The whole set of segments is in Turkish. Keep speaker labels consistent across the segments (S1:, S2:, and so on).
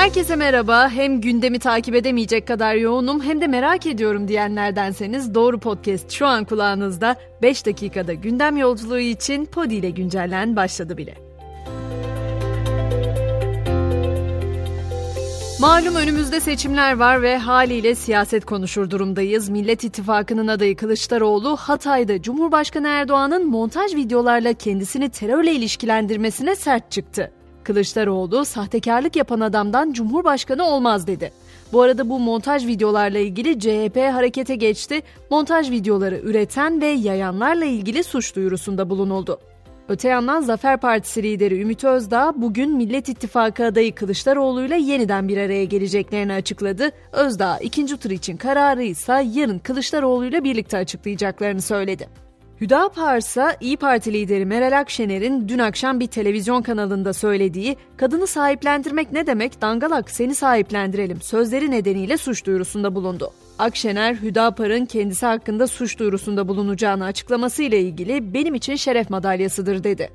S1: Herkese merhaba. Hem gündemi takip edemeyecek kadar yoğunum hem de merak ediyorum diyenlerdenseniz Doğru Podcast şu an kulağınızda 5 dakikada gündem yolculuğu için Podi ile güncellen başladı bile. Malum önümüzde seçimler var ve haliyle siyaset konuşur durumdayız. Millet İttifakı'nın adayı Kılıçdaroğlu Hatay'da Cumhurbaşkanı Erdoğan'ın montaj videolarla kendisini terörle ilişkilendirmesine sert çıktı. Kılıçdaroğlu sahtekarlık yapan adamdan Cumhurbaşkanı olmaz dedi. Bu arada bu montaj videolarla ilgili CHP harekete geçti. Montaj videoları üreten ve yayanlarla ilgili suç duyurusunda bulunuldu. Öte yandan Zafer Partisi lideri Ümit Özdağ bugün Millet İttifakı adayı Kılıçdaroğlu ile yeniden bir araya geleceklerini açıkladı. Özdağ ikinci tur için kararı ise yarın Kılıçdaroğlu ile birlikte açıklayacaklarını söyledi. Hüdapar ise İyi Parti lideri Meral Akşener'in dün akşam bir televizyon kanalında söylediği kadını sahiplendirmek ne demek dangalak seni sahiplendirelim sözleri nedeniyle suç duyurusunda bulundu. Akşener, Hüdapar'ın kendisi hakkında suç duyurusunda bulunacağını açıklamasıyla ilgili benim için şeref madalyasıdır dedi.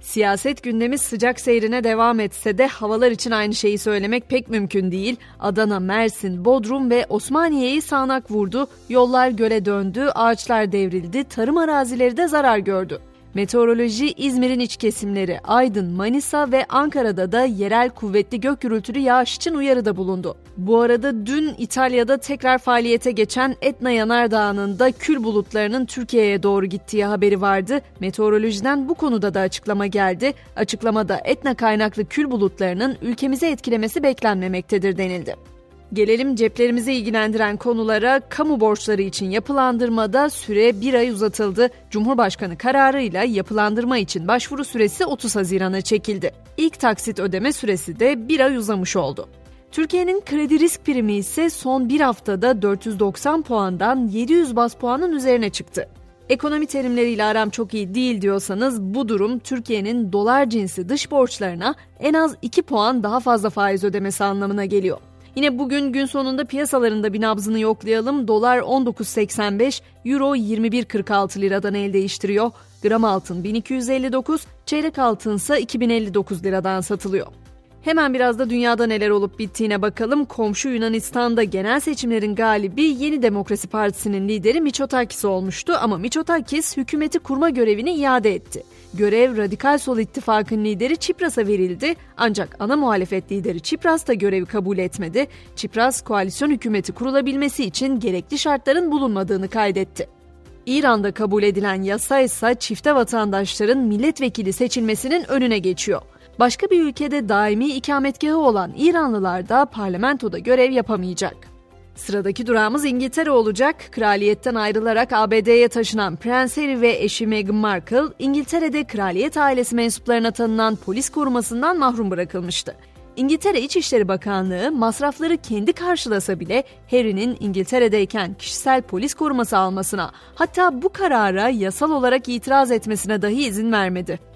S1: Siyaset gündemi sıcak seyrine devam etse de havalar için aynı şeyi söylemek pek mümkün değil. Adana, Mersin, Bodrum ve Osmaniye'yi sağanak vurdu, yollar göle döndü, ağaçlar devrildi, tarım arazileri de zarar gördü. Meteoroloji İzmir'in iç kesimleri Aydın, Manisa ve Ankara'da da yerel kuvvetli gök gürültülü yağış için uyarıda bulundu. Bu arada dün İtalya'da tekrar faaliyete geçen Etna Yanardağı'nın da kül bulutlarının Türkiye'ye doğru gittiği haberi vardı. Meteorolojiden bu konuda da açıklama geldi. Açıklamada Etna kaynaklı kül bulutlarının ülkemize etkilemesi beklenmemektedir denildi. Gelelim ceplerimizi ilgilendiren konulara kamu borçları için yapılandırmada süre bir ay uzatıldı. Cumhurbaşkanı kararıyla yapılandırma için başvuru süresi 30 Haziran'a çekildi. İlk taksit ödeme süresi de bir ay uzamış oldu. Türkiye'nin kredi risk primi ise son bir haftada 490 puandan 700 bas puanın üzerine çıktı. Ekonomi terimleriyle aram çok iyi değil diyorsanız bu durum Türkiye'nin dolar cinsi dış borçlarına en az 2 puan daha fazla faiz ödemesi anlamına geliyor. Yine bugün gün sonunda piyasalarında bir nabzını yoklayalım. Dolar 19.85, Euro 21.46 liradan el değiştiriyor. Gram altın 1259, çeyrek altın ise 2059 liradan satılıyor. Hemen biraz da dünyada neler olup bittiğine bakalım. Komşu Yunanistan'da genel seçimlerin galibi Yeni Demokrasi Partisi'nin lideri Miçotakis olmuştu ama Miçotakis hükümeti kurma görevini iade etti. Görev Radikal Sol İttifakı'nın lideri Çipras'a verildi ancak ana muhalefet lideri Çipras da görevi kabul etmedi. Çipras koalisyon hükümeti kurulabilmesi için gerekli şartların bulunmadığını kaydetti. İran'da kabul edilen yasa ise çifte vatandaşların milletvekili seçilmesinin önüne geçiyor. Başka bir ülkede daimi ikametgahı olan İranlılar da parlamentoda görev yapamayacak. Sıradaki durağımız İngiltere olacak. Kraliyetten ayrılarak ABD'ye taşınan Prens Harry ve eşi Meghan Markle, İngiltere'de kraliyet ailesi mensuplarına tanınan polis korumasından mahrum bırakılmıştı. İngiltere İçişleri Bakanlığı masrafları kendi karşılasa bile Harry'nin İngiltere'deyken kişisel polis koruması almasına hatta bu karara yasal olarak itiraz etmesine dahi izin vermedi.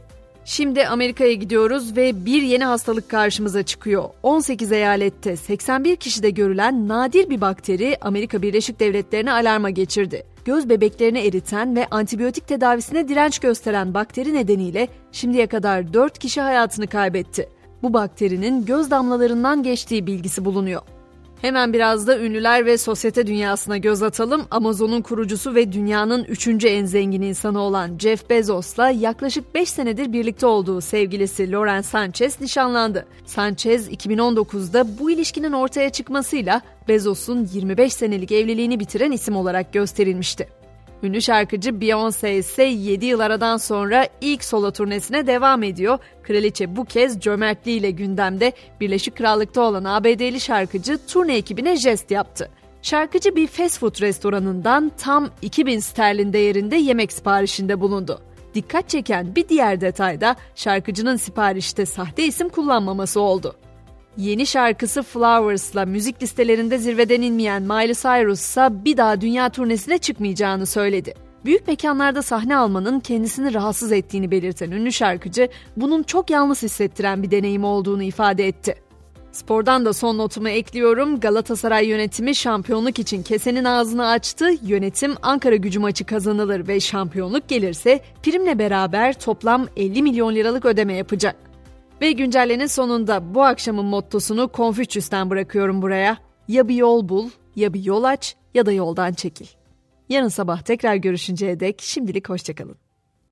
S1: Şimdi Amerika'ya gidiyoruz ve bir yeni hastalık karşımıza çıkıyor. 18 eyalette 81 kişide görülen nadir bir bakteri Amerika Birleşik Devletleri'ne alarma geçirdi. Göz bebeklerini eriten ve antibiyotik tedavisine direnç gösteren bakteri nedeniyle şimdiye kadar 4 kişi hayatını kaybetti. Bu bakterinin göz damlalarından geçtiği bilgisi bulunuyor. Hemen biraz da ünlüler ve sosyete dünyasına göz atalım. Amazon'un kurucusu ve dünyanın üçüncü en zengin insanı olan Jeff Bezos'la yaklaşık 5 senedir birlikte olduğu sevgilisi Lauren Sanchez nişanlandı. Sanchez 2019'da bu ilişkinin ortaya çıkmasıyla Bezos'un 25 senelik evliliğini bitiren isim olarak gösterilmişti. Ünlü şarkıcı Beyoncé ise 7 yıl aradan sonra ilk solo turnesine devam ediyor. Kraliçe bu kez cömertliğiyle gündemde Birleşik Krallık'ta olan ABD'li şarkıcı turne ekibine jest yaptı. Şarkıcı bir fast food restoranından tam 2000 sterlin değerinde yemek siparişinde bulundu. Dikkat çeken bir diğer detay da şarkıcının siparişte sahte isim kullanmaması oldu. Yeni şarkısı Flowers'la müzik listelerinde zirveden inmeyen Miley Cyrus ise bir daha dünya turnesine çıkmayacağını söyledi. Büyük mekanlarda sahne almanın kendisini rahatsız ettiğini belirten ünlü şarkıcı, bunun çok yalnız hissettiren bir deneyim olduğunu ifade etti. Spordan da son notumu ekliyorum. Galatasaray yönetimi şampiyonluk için kesenin ağzını açtı. Yönetim Ankara gücü maçı kazanılır ve şampiyonluk gelirse primle beraber toplam 50 milyon liralık ödeme yapacak. Ve güncellenin sonunda bu akşamın mottosunu Konfüçyüs'ten bırakıyorum buraya. Ya bir yol bul, ya bir yol aç ya da yoldan çekil. Yarın sabah tekrar görüşünceye dek şimdilik hoşçakalın.